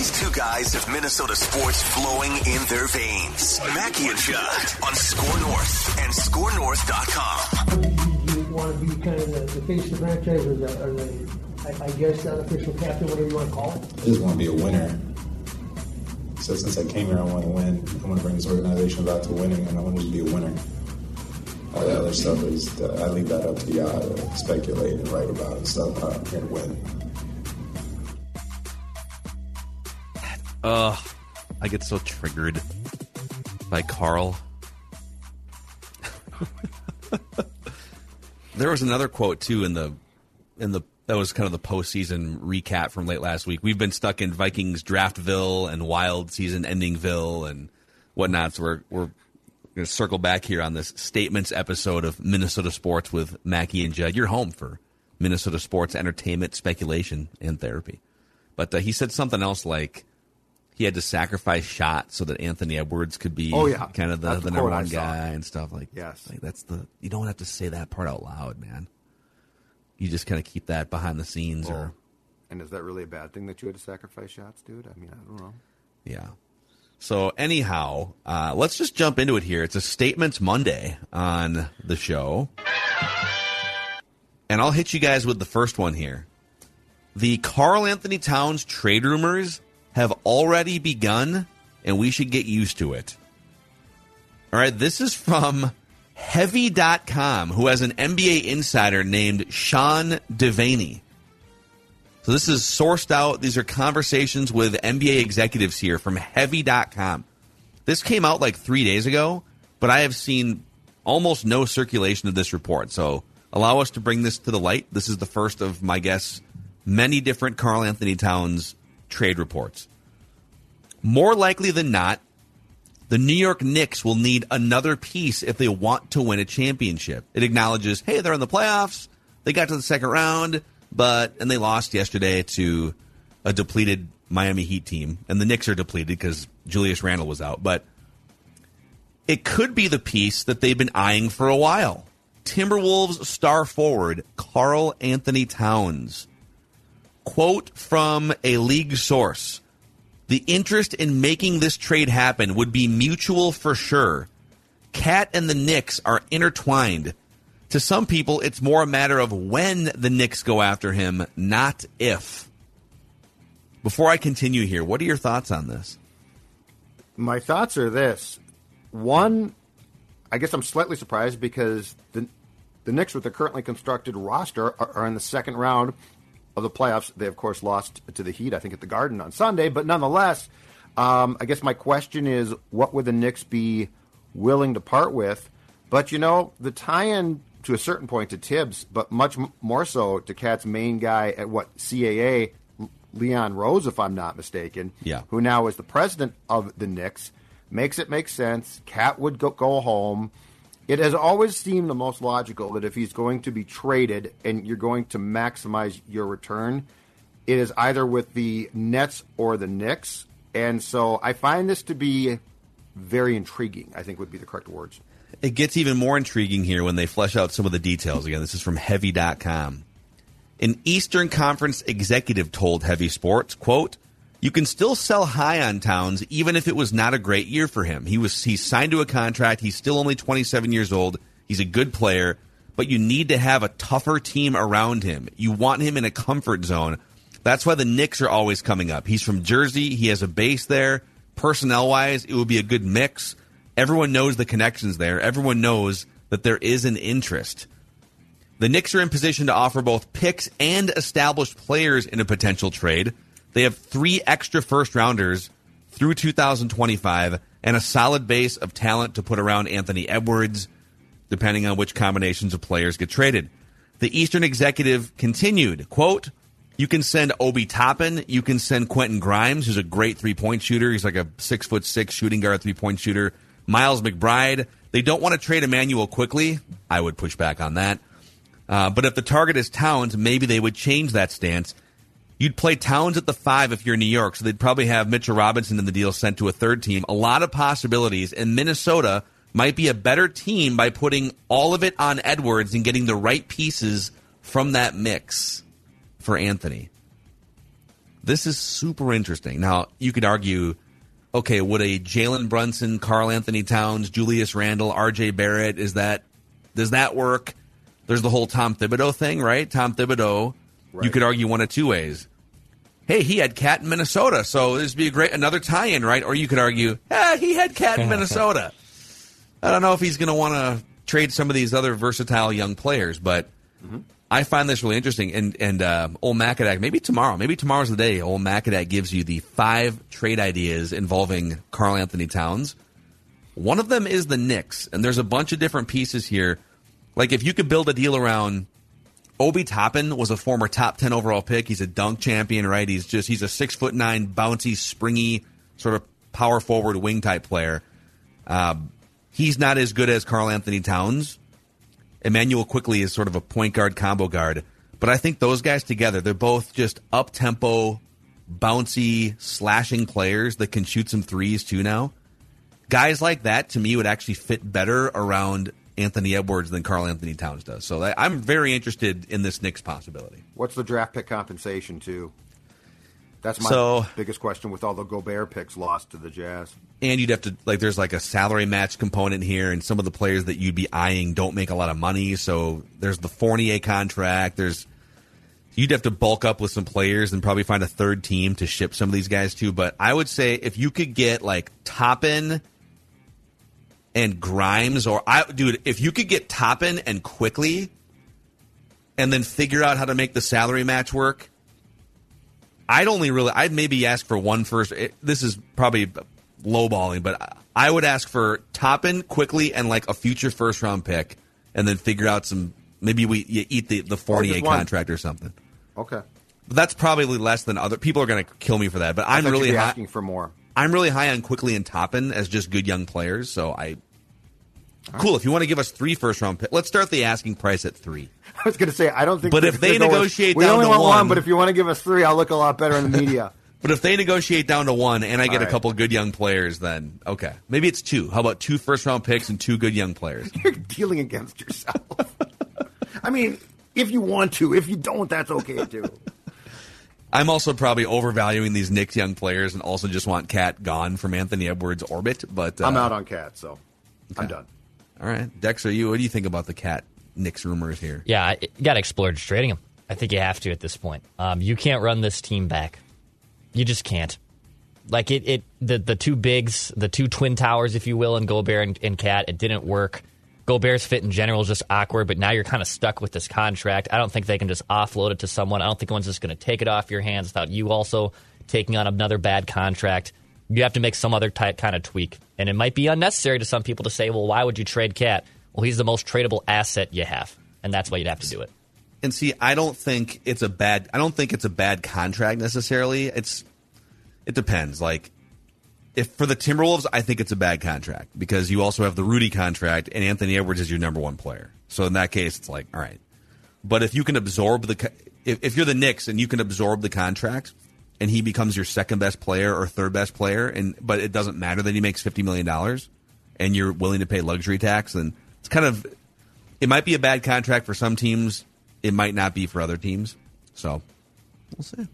These two guys have Minnesota sports flowing in their veins. Mackey and Judd on Score North and ScoreNorth.com. You want to be kind of the, the face of the franchise or the, or the I, I guess, the unofficial captain, whatever you want to call it? I just want to be a winner. So since I came here, I want to win. I want to bring this organization back to winning, and I want to be a winner. All the other stuff is, uh, I leave that up to y'all to speculate and write about and stuff. I'm here to win. Ugh, I get so triggered by Karl. there was another quote too in the in the that was kind of the postseason recap from late last week. We've been stuck in Vikings draftville and wild season endingville and whatnot. So we're we're going to circle back here on this statements episode of Minnesota sports with Mackey and Judd. You're home for Minnesota sports entertainment, speculation, and therapy. But uh, he said something else like he had to sacrifice shots so that Anthony Edwards could be Oh, yeah. kind of the, the number one guy and stuff like Yes. like that's the you don't have to say that part out loud, man. You just kind of keep that behind the scenes or and is that really a bad thing that you had to sacrifice shots, dude? I mean, I don't know. yeah. So anyhow, uh, let's just jump into it here. It's a statements Monday on the show, and I'll hit you guys with the first one here. The Karl Anthony Towns trade rumors have already begun, and we should get used to it. All right, this is from Heavy.com, who has an NBA insider named Sean Deveney. So this is sourced out. These are conversations with NBA executives here from Heavy.com. This came out like three days ago, but I have seen almost no circulation of this report. So allow us to bring this to the light. This is the first of, my guess, many different Karl Anthony Towns trade reports. More likely than not, the New York Knicks will need another piece if they want to win a championship. It acknowledges, hey, they're in the playoffs. They got to the second round, but and they lost yesterday to a depleted Miami Heat team, and the Knicks are depleted because Julius Randle was out. But it could be the piece that they've been eyeing for a while. Timberwolves star forward Karl Anthony Towns. Quote from a league source. The interest in making this trade happen would be mutual for sure. Cat and the Knicks are intertwined. To some people, it's more a matter of when the Knicks go after him, not if. Before I continue here, what are your thoughts on this? My thoughts are this: one, I guess I'm slightly surprised because the the Knicks, with the currently constructed roster, are, are in the second round of the playoffs. They, of course, lost to the Heat, I think, at the Garden on Sunday. But nonetheless, um, I guess my question is, what would the Knicks be willing to part with? But you know, the tie-in to a certain point to Thibs, but much m- more so to Cat's main guy at what CAA, Leon Rose, if I'm not mistaken. Yeah. Who now is the president of the Knicks, makes it make sense. Cat would go, go home. It has always seemed the most logical that if he's going to be traded and you're going to maximize your return, it is either with the Nets or the Knicks. And so I find this to be very intriguing, I think would be the correct words. It gets even more intriguing here when they flesh out some of the details. Again, this is from Heavy.com. An Eastern Conference executive told Heavy Sports, quote, you can still sell high on Towns even if it was not a great year for him. He was he's signed to a contract. He's still only 27 years old. He's a good player, but you need to have a tougher team around him. You want him in a comfort zone. That's why the Knicks are always coming up. He's from Jersey. He has a base there. Personnel wise, it would be a good mix. Everyone knows the connections there. Everyone knows that there is an interest. The Knicks are in position to offer both picks and established players in a potential trade. They have three extra first rounders through 2025 and a solid base of talent to put around Anthony Edwards, depending on which combinations of players get traded. The Eastern Executive continued, quote, you can send Obi Toppin. You can send Quentin Grimes, who's a great three point shooter. He's like a six foot six shooting guard, three point shooter. Miles McBride. They don't want to trade Immanuel Quickley. I would push back on that. Uh, but if the target is Towns, maybe they would change that stance. You'd play Towns at the five if you're in New York, so they'd probably have Mitchell Robinson in the deal sent to a third team. A lot of possibilities, and Minnesota might be a better team by putting all of it on Edwards and getting the right pieces from that mix for Anthony. This is super interesting. Now, you could argue okay, would a Jalen Brunson, Karl Anthony Towns, Julius Randle, RJ Barrett, is that does that work? There's the whole Tom Thibodeau thing, right? Tom Thibodeau, right. you could argue one of two ways. Hey, he had cat in Minnesota, so this would be a great another tie-in, right? Or you could argue, ah, he had cat in Minnesota. I don't know if he's going to want to trade some of these other versatile young players, but mm-hmm. I find this really interesting. And and uh, old Macadac, maybe tomorrow, maybe tomorrow's the day. Old Macadac gives you the five trade ideas involving Karl Anthony Towns. One of them is the Knicks, and there's a bunch of different pieces here. Like if you could build a deal around Obi Toppin was a former top ten overall pick. He's a dunk champion, right? He's just he's a six foot nine, bouncy, springy, sort of power forward wing type player. Um, he's not as good as Karl Anthony Towns, Immanuel Quickley is sort of a point guard combo guard. But I think those guys together, they're both just up tempo, bouncy, slashing players that can shoot some threes too now. Guys like that to me would actually fit better around Anthony Edwards than Karl Anthony Towns does. So I'm very interested in this Knicks possibility. What's the draft pick compensation too? That's my so, biggest question with all the Gobert picks lost to the Jazz. And you'd have to like there's like a salary match component here, and some of the players that you'd be eyeing don't make a lot of money. So there's the Fournier contract. There's you'd have to bulk up with some players and probably find a third team to ship some of these guys to. But I would say if you could get like Toppin and Grimes, or I dude, if you could get Toppin and Quickley and then figure out how to make the salary match work I'd only really, I'd maybe ask for one first. It, this is probably lowballing, but I would ask for Toppin Quickley and like a future first round pick, and then figure out some. Maybe we you eat the the Fournier contract or something. Okay, but that's probably less than other people are going to kill me for that. But I'm really asking for more. I'm really high on Quickley and Toppin as just good young players. So I Cool. If you want to give us three first round picks, let's start the asking price at three. I was going to say I don't think. But if they negotiate, we only want one, one. But if you want to give us three, I'll look a lot better in the media. but if they negotiate down to one, and I get right. a couple good young players, then okay, maybe it's two. How about two first round picks and two good young players? You're dealing against yourself. I mean, if you want to, if you don't, that's okay too. I'm also probably overvaluing these Knicks young players, and also just want KAT gone from Anthony Edwards' orbit. But uh, I'm out on KAT, so okay. I'm done. All right, Dexter, you what do you think about the Cat Knicks rumors here? Yeah, you got to explore just trading him. I think you have to at this point. Um, you can't run this team back. You just can't. Like it, it the the two bigs, the two twin towers, if you will, and Gobert and, and KAT, it didn't work. Gobert's fit in general is just awkward, but now you're kind of stuck with this contract. I don't think they can just offload it to someone. I don't think anyone's just going to take it off your hands without you also taking on another bad contract you have to make some other type kind of tweak. And it might be unnecessary to some people to say, well, why would you trade KAT? Well, he's the most tradable asset you have, and that's why you'd have to do it. And see, I don't think it's a bad. I don't think it's a bad contract necessarily. It's it depends. Like if for the Timberwolves, I think it's a bad contract because you also have the Rudy contract, and Anthony Edwards is your number one player. So in that case, it's like all right. But if you can absorb the, if, if you're the Knicks and you can absorb the contract, and he becomes your second best player or third best player, and but it doesn't matter that he makes fifty million dollars, and you're willing to pay luxury tax, then it's kind of it might be a bad contract for some teams. It might not be for other teams. So we'll see.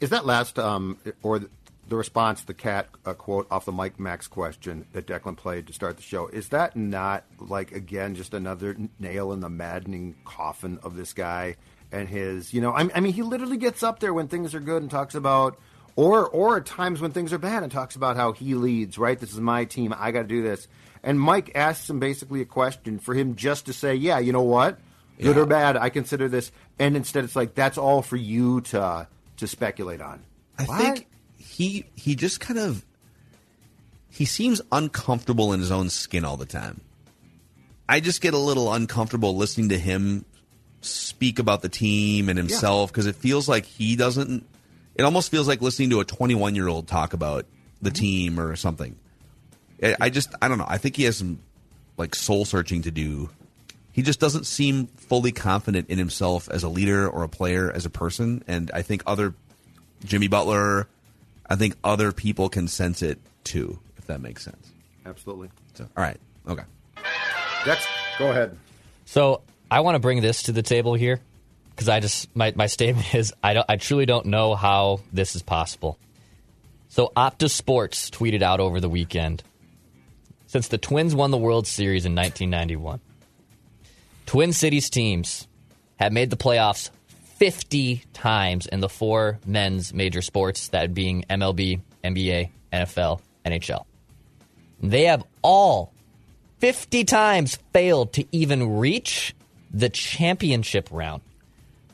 Is that last um, or the response, the KAT uh, quote off the Mike Max question that Declan played to start the show? Is that not like again just another nail in the maddening coffin of this guy? and his, you know, I, I mean, he literally gets up there when things are good and talks about, or or at times when things are bad and talks about how he leads. Right, this is my team. I got to do this. And Mike asks him basically a question for him just to say, yeah, you know what, good Yeah. or bad, I consider this. And instead, it's like that's all for you to to speculate on. I What? think he he just kind of he seems uncomfortable in his own skin all the time. I just get a little uncomfortable listening to him speak about the team and himself because it feels like he doesn't. It almost feels like listening to a 21 year old talk about the mm-hmm. team or something. I, I just I don't know. I think he has some like soul searching to do. He just doesn't seem fully confident in himself as a leader or a player as a person, and I think other Jimmy Butler, I think other people can sense it too, if that makes sense. Absolutely. So, all right, okay. Dex, go ahead. So I want to bring this to the table here because I just my, my statement is I don't I truly don't know how this is possible. So Opta Sports tweeted out over the weekend since the Twins won the World Series in 1991, Twin Cities teams have made the playoffs 50 times in the four men's major sports, that being MLB, NBA, NFL, NHL. They have all 50 times failed to even reach the championship round.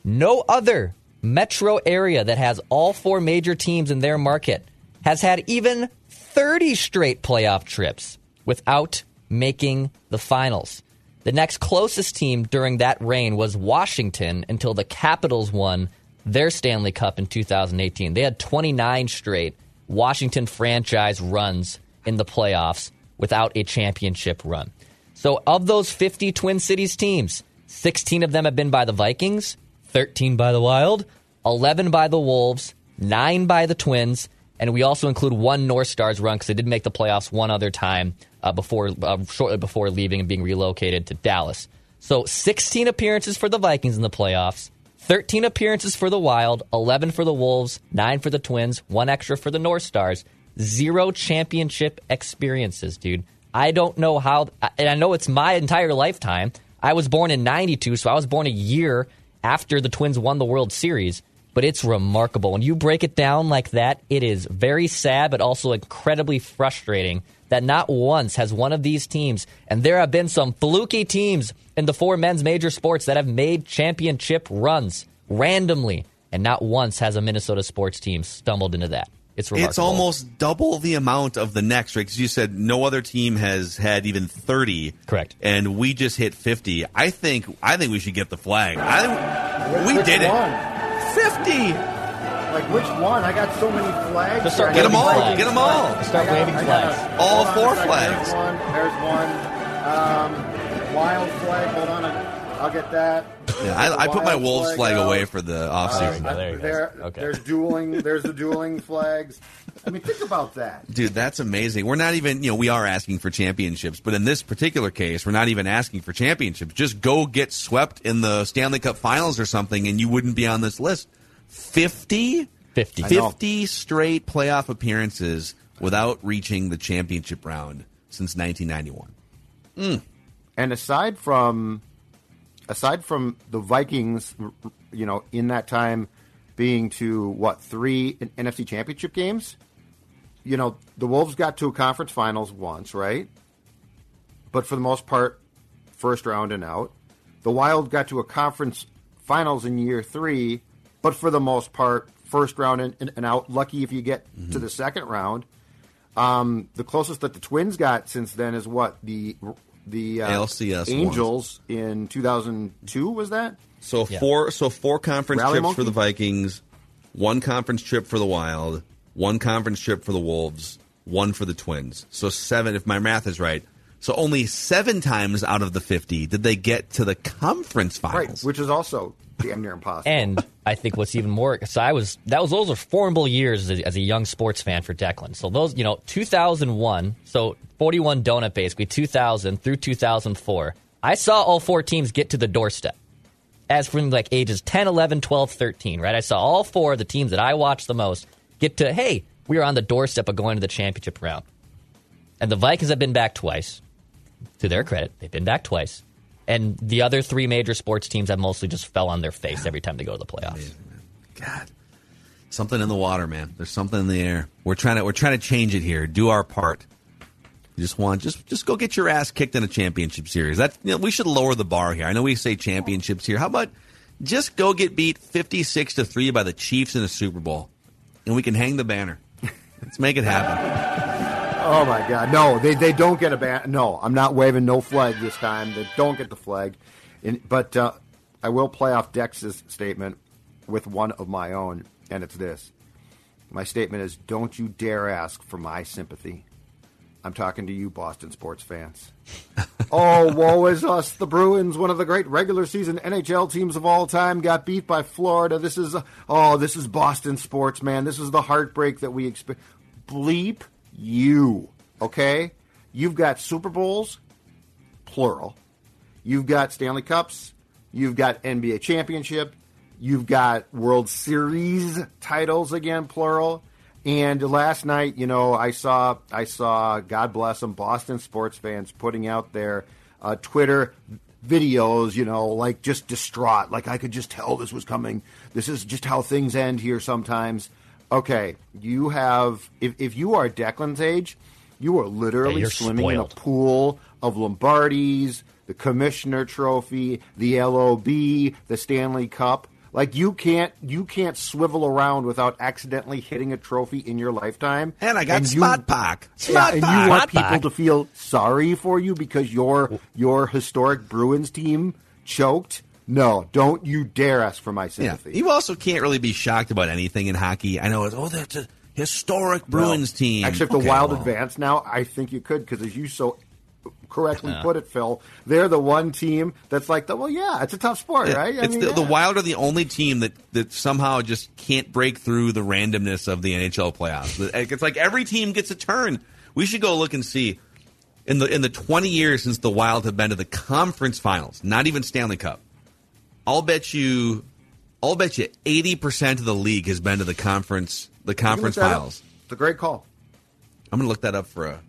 No other metro area that has all four major teams in their market has had even 30 straight playoff trips without making the finals. The next closest team during that reign was Washington until the Capitals won their Stanley Cup in 2018. They had 29 straight Washington franchise runs in the playoffs without a championship run. So, of those 50 Twin Cities teams, 16 of them have been by the Vikings, 13 by the Wild, 11 by the Wolves, 9 by the Twins, and we also include one North Stars run because they did make the playoffs one other time uh, before, uh, shortly before leaving and being relocated to Dallas. So, 16 appearances for the Vikings in the playoffs, 13 appearances for the Wild, 11 for the Wolves, 9 for the Twins, one extra for the North Stars. Zero championship experiences, dude. I don't know how, and I know it's my entire lifetime. I was born in 92, so I was born a year after the Twins won the World Series, but it's remarkable. When you break it down like that, it is very sad, but also incredibly frustrating that not once has one of these teams, and there have been some fluky teams in the four men's major sports that have made championship runs randomly, and not once has a Minnesota sports team stumbled into that. It's remarkable. It's almost double the amount of the next, right? Because you said no other team has had even thirty. Correct. And we just hit fifty. I think I think we should get the flag. I we did it. Fifty. Like which one? I got so many flags. Just start Get 'em waving all. flags. them all. Just Start got- waving got flags. a- All hold on a four second. flags. There's one. There's one. Um, wild flag. Hold on. I- I'll get that. Yeah, I, I put my Wolves flag out. away for the off Uh, season. There you go. there- Okay. There's dueling. There's the dueling flags. I mean, think about that. Dude, that's amazing. We're not even, you know, we are asking for championships, but in this particular case, we're not even asking for championships. Just go get swept in the Stanley Cup Finals or something, and you wouldn't be on this list. 50? 50. 50 straight playoff appearances without reaching the championship round since 1991. Hmm. And aside from, aside from the Vikings, you know, in that time being to what three NFC Championship games, you know, the Wolves got to a conference finals once, right? But for the most part, first round and out. The Wild got to a conference finals in year three, but for the most part, first round and, and, and out. Lucky if you get to the second round. Um, the closest that the Twins got since then is what the the uh, ALCS Angels in 2002 was that? So Yeah. four so four conference Rally trips monkey? for the Vikings, one conference trip for the Wild, one conference trip for the Wolves, one for the Twins. So seven if my math is right. So only 7 times out of the 50 did they get to the conference Right, finals. which is also damn near impossible. And I think what's even more so I was that was those are formidable years as a, as a young sports fan for Declan. So those you know 2001, so 41 donut basically 2000 through 2004. I saw all four teams get to the doorstep. As from like ages 10, 11, 12, 13, right? I saw all four of the teams that I watched the most get to hey, we are on the doorstep of going to the championship round. And the Vikings have been back twice. To their credit, they've been back twice. And the other three major sports teams have mostly just fell on their face every time they go to the playoffs. God, something in the water, man. There's something in the air. We're trying to we're trying to change it here. Do our part. You just want just just go get your ass kicked in a championship series. That you know, we should lower the bar here. I know we say championships here. How about just go get beat 56 to 3 by the Chiefs in the Super Bowl and we can hang the banner. Let's make it happen. Oh my God! No, they they don't get a ban. No, I'm not waving no flag this time. They don't get the flag. In, but uh, I will play off Dex's statement with one of my own, and it's this. My statement is: Don't you dare ask for my sympathy. I'm talking to you, Boston sports fans. oh, woe is us. The Bruins, one of the great regular season NHL teams of all time, got beat by Florida. This is, oh, this is Boston sports, man. This is the heartbreak that we expect. Bleep you, okay? You've got Super Bowls, plural. You've got Stanley Cups. You've got NBA championship. You've got World Series titles again, plural. And last night, you know, I saw I saw God bless them Boston sports fans putting out their uh, Twitter videos, you know, like just distraught, like I could just tell this was coming. This is just how things end here sometimes. Okay, you have if if you are Declan's age, you are literally Yeah, you're swimming in a pool of Lombardis, the Commissioner Trophy, the LOB, the Stanley Cup. Like you can't you can't swivel around without accidentally hitting a trophy in your lifetime. And I got you- spot pock. Yeah, Spot and pock. you want people pock. to feel sorry for you because your your historic Bruins team choked. No, don't you dare ask for my Yeah. sympathy. You also can't really be shocked about anything in hockey. I know it's oh that's a historic Bruins team. Actually, if the Wild well, advance now, I think you could because, as you so correctly put it, Phil, they're the one team that's like, the, well, yeah, it's a tough sport, yeah, right? I It's mean, the, the. Wild are the only team that, that somehow just can't break through the randomness of the NHL playoffs. It's like every team gets a turn. We should go look and see in the in the 20 years since the Wild have been to the conference finals, not even Stanley Cup. I'll bet you, I'll bet you 80 percent of the league has been to the conference the conference look that up. finals. It's a great call. I'm gonna look that up for a,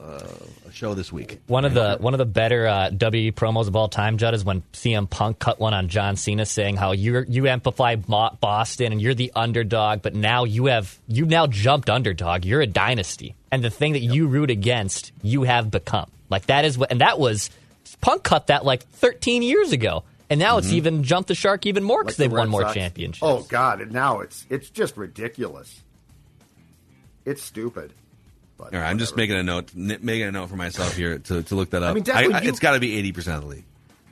uh, a show this week. One of the one of the better uh, WWE promos of all time, Judd, is when CM Punk cut one on John Cena, saying how you you amplify Boston and you're the underdog, but now you have you now jumped underdog. You're a dynasty, and the thing that you root against, you have become. Like that is what, and that was Punk cut that like 13 years ago, and now it's even jumped the shark even more because Like they've won more Sox. championships. Oh God! And now it's it's just ridiculous. It's stupid. But All right, I'm just making a note, n- making a note for myself here to, to look that up. I mean, definitely you- it's got to be 80 percent of the league.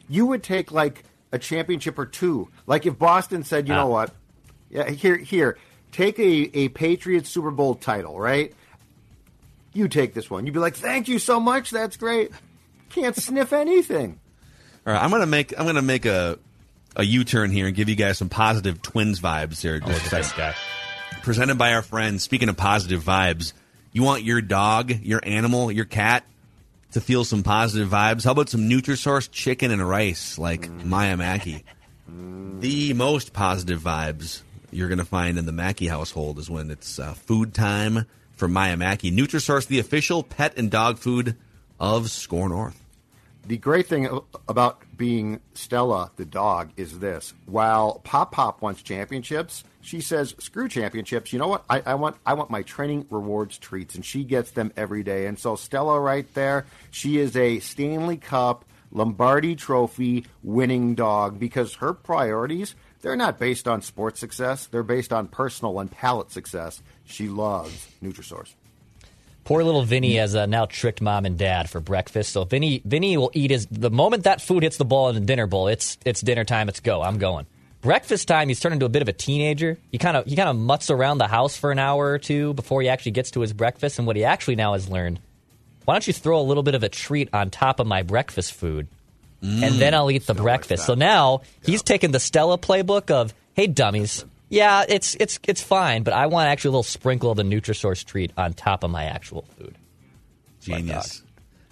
you would take like a championship or two. Like if Boston said, you know Ah. what? Yeah, here, here, take a, a Patriots Super Bowl title, right? You take this one. You'd be like, thank you so much. That's great. Can't sniff anything. All right, I'm gonna make I'm gonna make a a U-turn here and give you guys some positive Twins vibes here. This guy. Presented by our friends. Speaking of positive vibes, you want your dog, your animal, your cat to feel some positive vibes? How about some Nutrisource chicken and rice like Maya Mackey? The most positive vibes you're going to find in the Mackey household is when it's uh, food time for Maya Mackey. Nutrisource, the official pet and dog food of Score North. The great thing about being Stella the dog is this: while Pop Pop wants championships, she says, "Screw championships. You know what? I, I want I want my training rewards treats, and she gets them every day." And so Stella, right there, she is a Stanley Cup, Lombardi Trophy winning dog because her priorities they're not based on sports success; they're based on personal and palate success. She loves Nutrisource. Poor little Vinny has uh, now tricked mom and dad for breakfast. So Vinny, Vinny will eat his the moment that food hits the bowl in the dinner bowl. It's it's dinner time. It's go. I'm going. Breakfast time. He's turned into a bit of a teenager. He kind of he kind of mutts around the house for an hour or two before he actually gets to his breakfast. And what he actually now has learned: why don't you throw a little bit of a treat on top of my breakfast food, and then I'll eat the breakfast. so now he's taken the Stella playbook of hey dummies. Yeah, it's it's it's fine, but I want actually a little sprinkle of the Nutrisource treat on top of my actual food. Genius.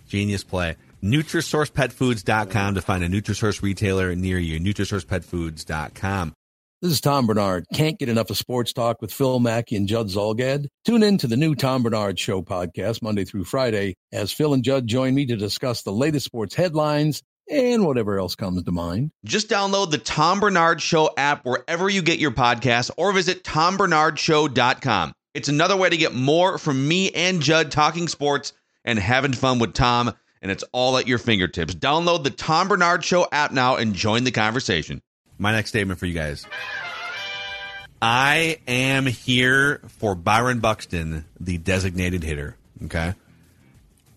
Genius play. NutrisourcePetFoods.com to find a Nutrisource retailer near you. NutrisourcePetFoods.com. This is Tom Barnard. Can't get enough of sports talk with Phil Mackey and Judd Zolgad? Tune in to the new Tom Barnard Show podcast Monday through Friday as Phil and Judd join me to discuss the latest sports headlines, and whatever else comes to mind. Just download the Tom Barnard Show app wherever you get your podcasts or visit tombarnardshow.com. It's another way to get more from me and Judd talking sports and having fun with Tom, and it's all at your fingertips. Download the Tom Barnard Show app now and join the conversation. My next statement for you guys. I am here for Byron Buxton, the designated hitter. Okay.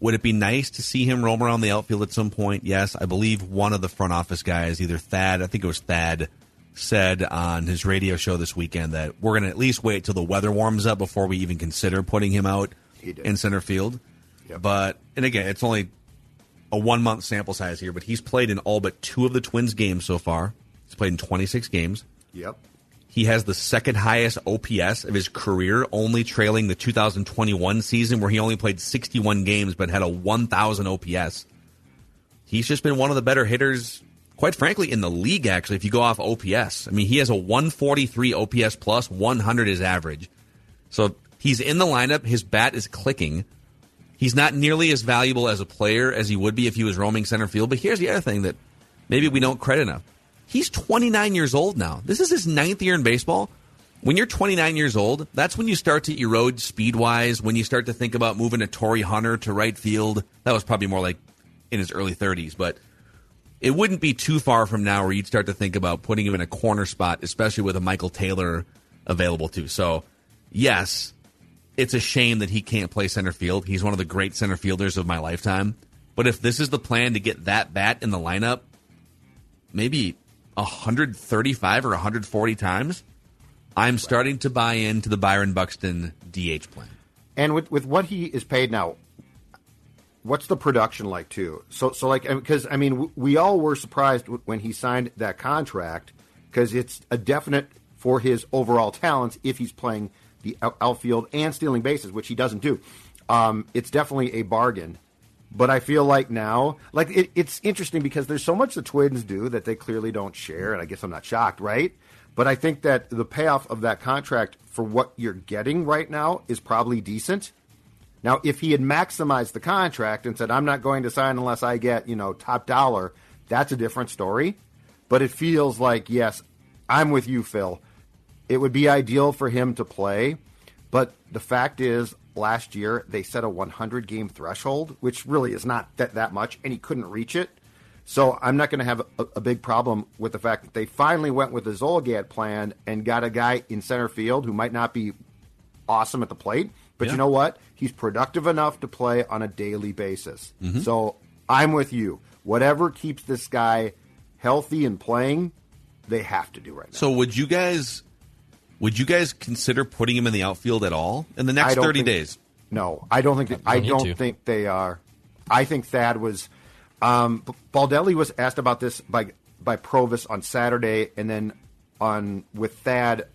Would it be nice to see him roam around the outfield at some point? Yes. I believe one of the front office guys, either Thad, I think it was Thad, said on his radio show this weekend that we're going to at least wait till the weather warms up before we even consider putting him out in center field. Yep. But, and again, it's only a one month sample size here, but he's played in all but two of the Twins games so far. He's played in 26 games. Yep. He has the second highest OPS of his career, only trailing the 2021 season where he only played 61 games but had a 1,000 OPS. He's just been one of the better hitters, quite frankly, in the league, actually, if you go off OPS. I mean, he has a 143 OPS plus, 100 is average. So he's in the lineup. His bat is clicking. He's not nearly as valuable as a player as he would be if he was roaming center field. But here's the other thing that maybe we don't credit enough. He's 29 years old now. This is his ninth year in baseball. When you're 29 years old, that's when you start to erode speed wise, when you start to think about moving a Torii Hunter to right field. That was probably more like in his early 30s, but it wouldn't be too far from now where you'd start to think about putting him in a corner spot, especially with a Michael Taylor available too. So, yes, it's a shame that he can't play center field. He's one of the great center fielders of my lifetime. But if this is the plan to get that bat in the lineup, maybe 135 or 140 times, I'm starting to buy into the Byron Buxton DH plan. And with with what he is paid now, what's the production like too? So so like because I mean we all were surprised when he signed that contract because it's a definite for his overall talents if he's playing the outfield and stealing bases, which he doesn't do. Um, it's definitely a bargain. But I feel like now, like it, it's interesting because there's so much the Twins do that they clearly don't share, and I guess I'm not shocked, right? But I think that the payoff of that contract for what you're getting right now is probably decent. Now, if he had maximized the contract and said, "I'm not going to sign unless I get you know top dollar," that's a different story. But it feels like yes, I'm with you, Phil. It would be ideal for him to play, but the fact is, last year they set a 100 game threshold, which really is not that, that much, and he couldn't reach it. So I'm not going to have a, a big problem with the fact that they finally went with the Zolgad plan and got a guy in center field who might not be awesome at the plate, but Yeah. you know what? He's productive enough to play on a daily basis. Mm-hmm. So I'm with you. Whatever keeps this guy healthy and playing, they have to do right now. So would you guys would you guys consider putting him in the outfield at all in the next 30 think- days? No, I don't think that, I don't to. think they are. I think Thad was. Um, Baldelli was asked about this by by Provis on Saturday, and then on with Thad,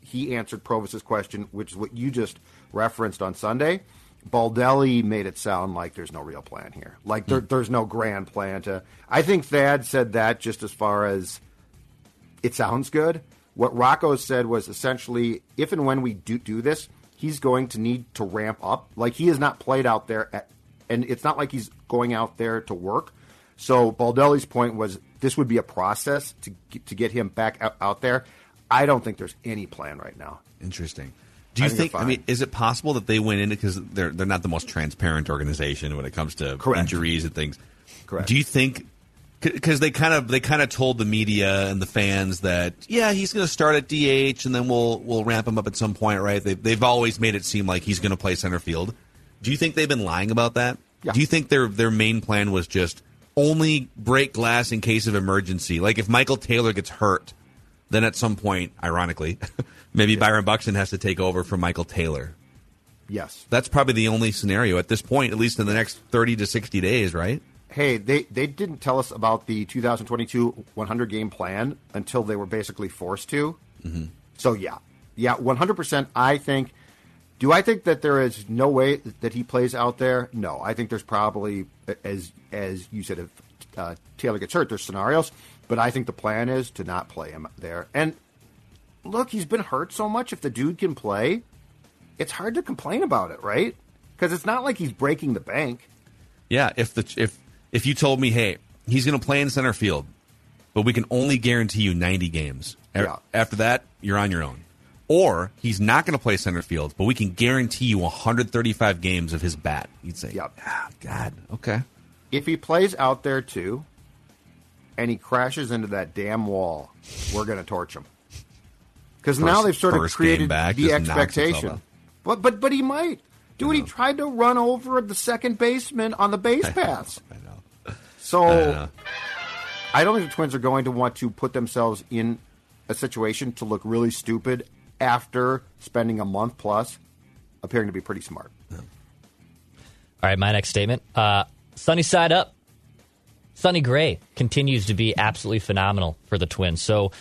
he answered Provis's question, which is what you just referenced on Sunday. Baldelli made it sound like there's no real plan here, like there, there's no grand plan to. I think Thad said that just as far as it sounds good. What Rocco said was essentially, if and when we do do this, he's going to need to ramp up. Like he has not played out there, at, and it's not like he's going out there to work. So Baldelli's point was this would be a process to get, to get him back out, out there. I don't think there's any plan right now. Interesting. Do you I think think? I mean, is it possible that they went in because they're they're not the most transparent organization when it comes to Correct. injuries and things? Correct. Do you think? Because they kind of they kind of told the media and the fans that yeah he's going to start at DH and then we'll we'll ramp him up at some point right they've they've always made it seem like he's going to play center field. Do you think they've been lying about that? Yeah. Do you think their their main plan was just only break glass in case of emergency? Like if Michael Taylor gets hurt, then at some point, ironically, maybe Byron Buxton has to take over for Michael Taylor. Yes. That's probably the only scenario at this point, at least in the next 30 to 60 days, right? Hey, they, they didn't tell us about the 2022 100 game plan until they were basically forced to. Mm-hmm. So, yeah. Yeah, 100%. I think. Do I think that there is no way that he plays out there? No. I think there's probably, as as you said, if uh, Taylor gets hurt, there's scenarios. But I think the plan is to not play him there. And look, he's been hurt so much. If the dude can play, it's hard to complain about it, right? Because it's not like he's breaking the bank. Yeah, if the if if you told me, hey, he's going to play in center field, but we can only guarantee you 90 games. Yeah. After that, you're on your own. Or he's not going to play center field, but we can guarantee you 135 games of his bat. You'd say, Yep. ah, God, okay. If he plays out there too, and he crashes into that damn wall, we're going to torch him. Because now they've sort of created back, the just knocks himself expectation. But but but he might. Dude, he tried to run over the second baseman on the base paths. I know. I know. I don't think the Twins are going to want to put themselves in a situation to look really stupid after spending a month plus appearing to be pretty smart. All right, my next statement. Uh, sunny side up. Sonny Gray continues to be absolutely phenomenal for the Twins. So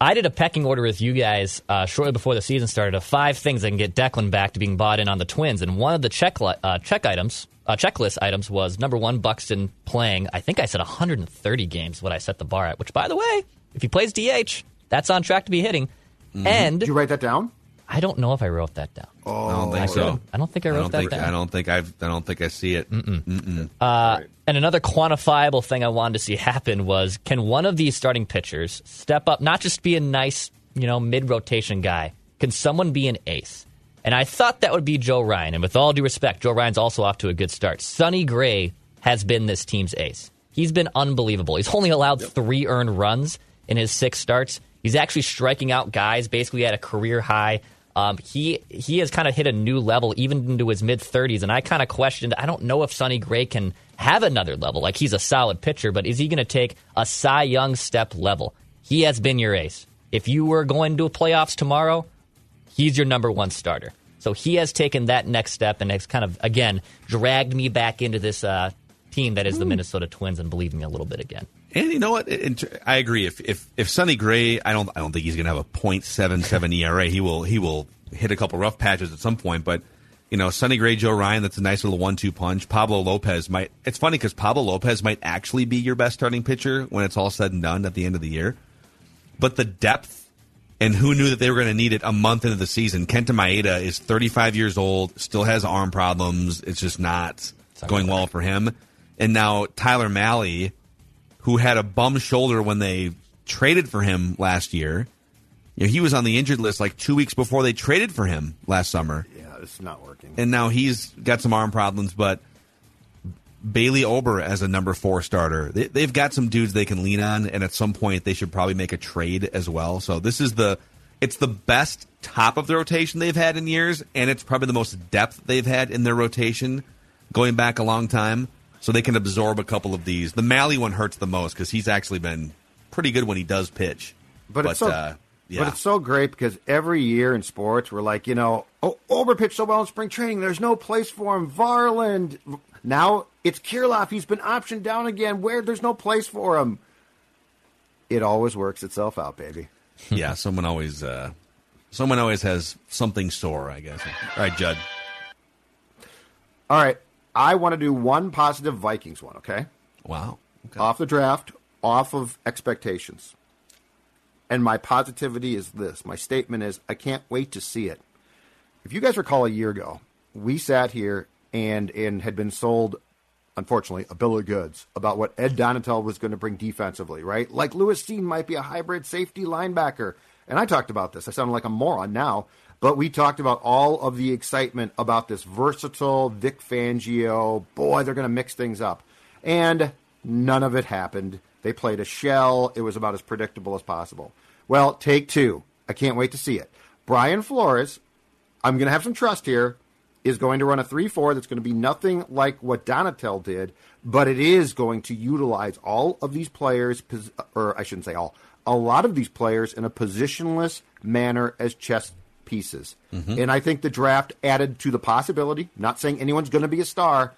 I did a pecking order with you guys uh, shortly before the season started of five things that can get Declan back to being bought in on the Twins. And one of the check li- uh, check items, uh, checklist items was number one, Buxton playing. I think I said 130 games. What I set the bar at. Which, by the way, if he plays DH, that's on track to be hitting. And Did you write that down? I don't know if I wrote that down. Oh, I don't think I so. I don't think I I wrote don't that think down. I don't think I've I don't think I see it. And another quantifiable thing I wanted to see happen was can one of these starting pitchers step up, not just be a nice, you know, mid rotation guy? Can someone be an ace? And I thought that would be Joe Ryan. And with all due respect, Joe Ryan's also off to a good start. Sonny Gray has been this team's ace. He's been unbelievable. He's only allowed three earned runs in his six starts. He's actually striking out guys basically at a career high. Um, he he has kind of hit a new level even into his mid 30s, and I kind of questioned. I don't know if Sonny Gray can have another level. Like he's a solid pitcher, but is he going to take a Cy Young step level? He has been your ace. If you were going to playoffs tomorrow, he's your number one starter. So he has taken that next step and has kind of again dragged me back into this uh, team that is the Minnesota Twins and believing me a little bit again. And you know what? I agree. If if if Sonny Gray, I don't I don't think he's going to have a .77 ERA. He will he will hit a couple rough patches at some point, but you know, Sonny Gray, Joe Ryan, that's a nice little one-two punch. Pablo Lopez might. It's funny because Pablo Lopez might actually be your best starting pitcher when it's all said and done at the end of the year. But the depth and who knew that they were going to need it a month into the season? Kenta Maeda is 35 years old, still has arm problems. It's just not going well for him. And now Tyler Mahle, who had a bum shoulder when they traded for him last year. You know, he was on the injured list like two weeks before they traded for him last summer, Yeah, is not working. and now he's got some arm problems. But Bailey Ober as a number four starter, they, they've got some dudes they can lean on, and at some point they should probably make a trade as well. So this is the it's the best top of the rotation they've had in years, and it's probably the most depth they've had in their rotation going back a long time. So they can absorb a couple of these. The Mahle one hurts the most because he's actually been pretty good when he does pitch. But, it's so, uh, yeah. but it's so great because every year in sports we're like, you know, oh, Ober pitched so well in spring training. There's no place for him. Varland. Now it's Kirilloff. He's been optioned down again. Where there's no place for him. It always works itself out, baby. yeah, someone always uh, someone always has something sore. I guess. All right, Judd. All right, I want to do one positive Vikings one. Okay, Wow. Okay. off the draft, off of expectations. And my positivity is this. My statement is I can't wait to see it. If you guys recall a year ago, we sat here and and had been sold unfortunately, a bill of goods about what Ed Donatell was going to bring defensively, right? Like Lewis Cine might be a hybrid safety linebacker. And I talked about this. I sound like a moron now, but we talked about all of the excitement about this versatile Vic Fangio. Boy, they're going to mix things up. And none of it happened. They played a shell. It was about as predictable as possible. Well, take two. I can't wait to see it. Brian Flores, I'm going to have some trust here is going to run a 3 4 that's going to be nothing like what Donatell did, but it is going to utilize all of these players, or I shouldn't say all, a lot of these players in a positionless manner as chess pieces. And I think the draft added to the possibility, not saying anyone's going to be a star,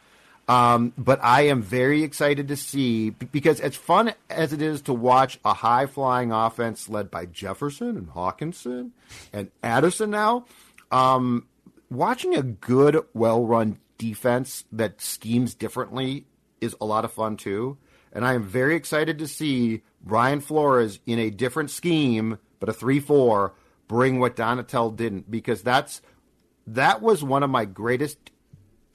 um, but I am very excited to see because as fun as it is to watch a high flying offense led by Jefferson and Hockenson and Addison now, um, watching a good, well run defense that schemes differently is a lot of fun too. And I am very excited to see Brian Flores in a different scheme, but a 3 4, bring what Donatell didn't, because that's that was one of my greatest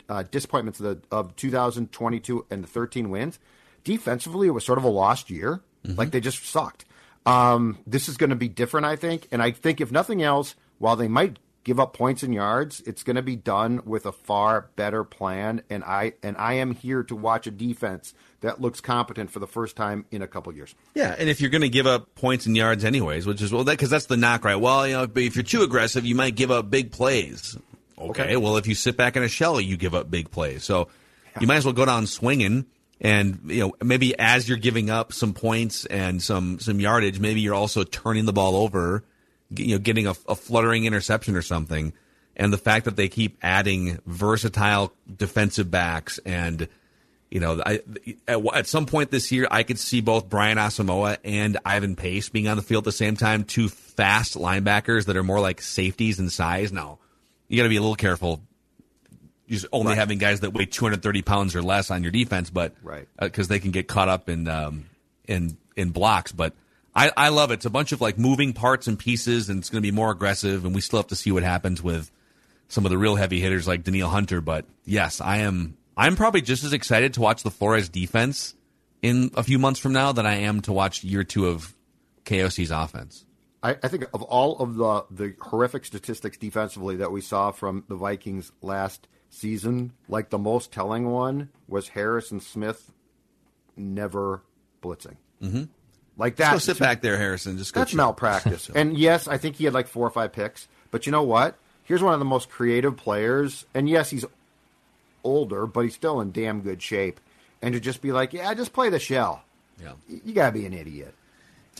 uh, disappointments of, the, of 2022 and the 13 wins. defensively, it was sort of a lost year. Like they just sucked. Um, this is going to be different, I think. And I think, if nothing else, while they might give up points and yards, it's going to be done with a far better plan. And I and I am here to watch a defense that looks competent for the first time in a couple years. Yeah, and if you're going to give up points and yards anyways, which is well, that because that's the knock, right? Well, you know, if you're too aggressive, you might give up big plays. Okay, Okay. well, if you sit back in a shell, you give up big plays. So you might as well go down swinging, and you know, maybe as you're giving up some points and some some yardage, maybe you're also turning the ball over, you know, getting a, a fluttering interception or something. And the fact that they keep adding versatile defensive backs and you know, I, at, at some point this year, I could see both Brian Asamoah and Ivan Pace being on the field at the same time. Two fast linebackers that are more like safeties in size. Now, you got to be a little careful. Just only having guys that weigh 230 pounds or less on your defense, but Right. because they can get caught up in um, in in blocks. But I, I love it. It's a bunch of like moving parts and pieces, and it's going to be more aggressive. And we still have to see what happens with some of the real heavy hitters like Danielle Hunter. But yes, I am. I'm probably just as excited to watch the Flores defense in a few months from now than I am to watch year two of KOC's offense. I, I think of all of the the horrific statistics defensively that we saw from the Vikings last season, like the most telling one was Harrison Smith never blitzing. Mm-hmm. Like that. Just go sit back there, Harrison. Just go That's chill. malpractice. and yes, I think he had like four or five picks. But you know what? Here's one of the most creative players. And yes, he's older, but he's still in damn good shape. And to just be like, yeah, just play the shell. Yeah. You got to be an idiot.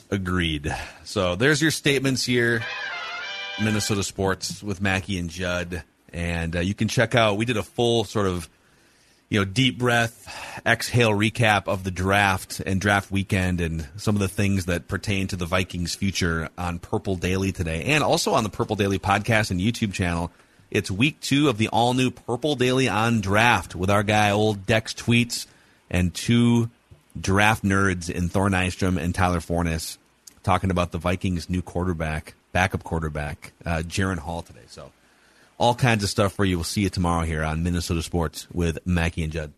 Agreed. So there's your statements here. Minnesota Sports with Mackey and Judd. And uh, you can check out, we did a full sort of, you know, deep breath, exhale recap of the draft and draft weekend and some of the things that pertain to the Vikings' future on Purple Daily today. And also on the Purple Daily podcast and YouTube channel. It's week two of the all new Purple Daily on draft with our guy, old Dex Tweets, and two draft nerds in Thor Nystrom and Tyler Forness talking about the Vikings' new quarterback, backup quarterback, uh, Jaren Hall today. So all kinds of stuff for you. We'll see you tomorrow here on Minnesota Sports with Mackey and Judd.